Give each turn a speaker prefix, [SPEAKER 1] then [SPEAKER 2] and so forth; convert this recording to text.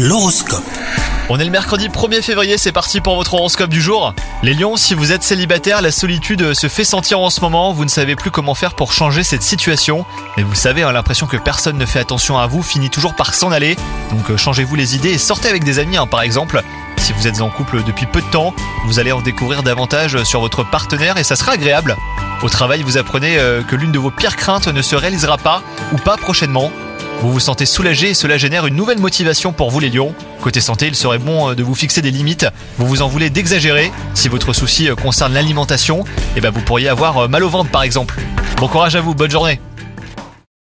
[SPEAKER 1] L'horoscope.
[SPEAKER 2] On est le mercredi 1er février, c'est parti pour votre horoscope du jour. Les lions, si vous êtes célibataire, la solitude se fait sentir en ce moment, vous ne savez plus comment faire pour changer cette situation. Mais vous savez, hein, l'impression que personne ne fait attention à vous finit toujours par s'en aller. Donc euh, changez-vous les idées et sortez avec des amis hein, par exemple. Si vous êtes en couple depuis peu de temps, vous allez en découvrir davantage sur votre partenaire et ça sera agréable. Au travail, vous apprenez euh, que l'une de vos pires craintes ne se réalisera pas ou pas prochainement. Vous vous sentez soulagé et cela génère une nouvelle motivation pour vous les lions. Côté santé, il serait bon euh, de vous fixer des limites. Vous vous en voulez d'exagérer. Si votre souci euh, concerne l'alimentation, eh ben vous pourriez avoir mal au ventre par exemple. Bon courage à vous, bonne journée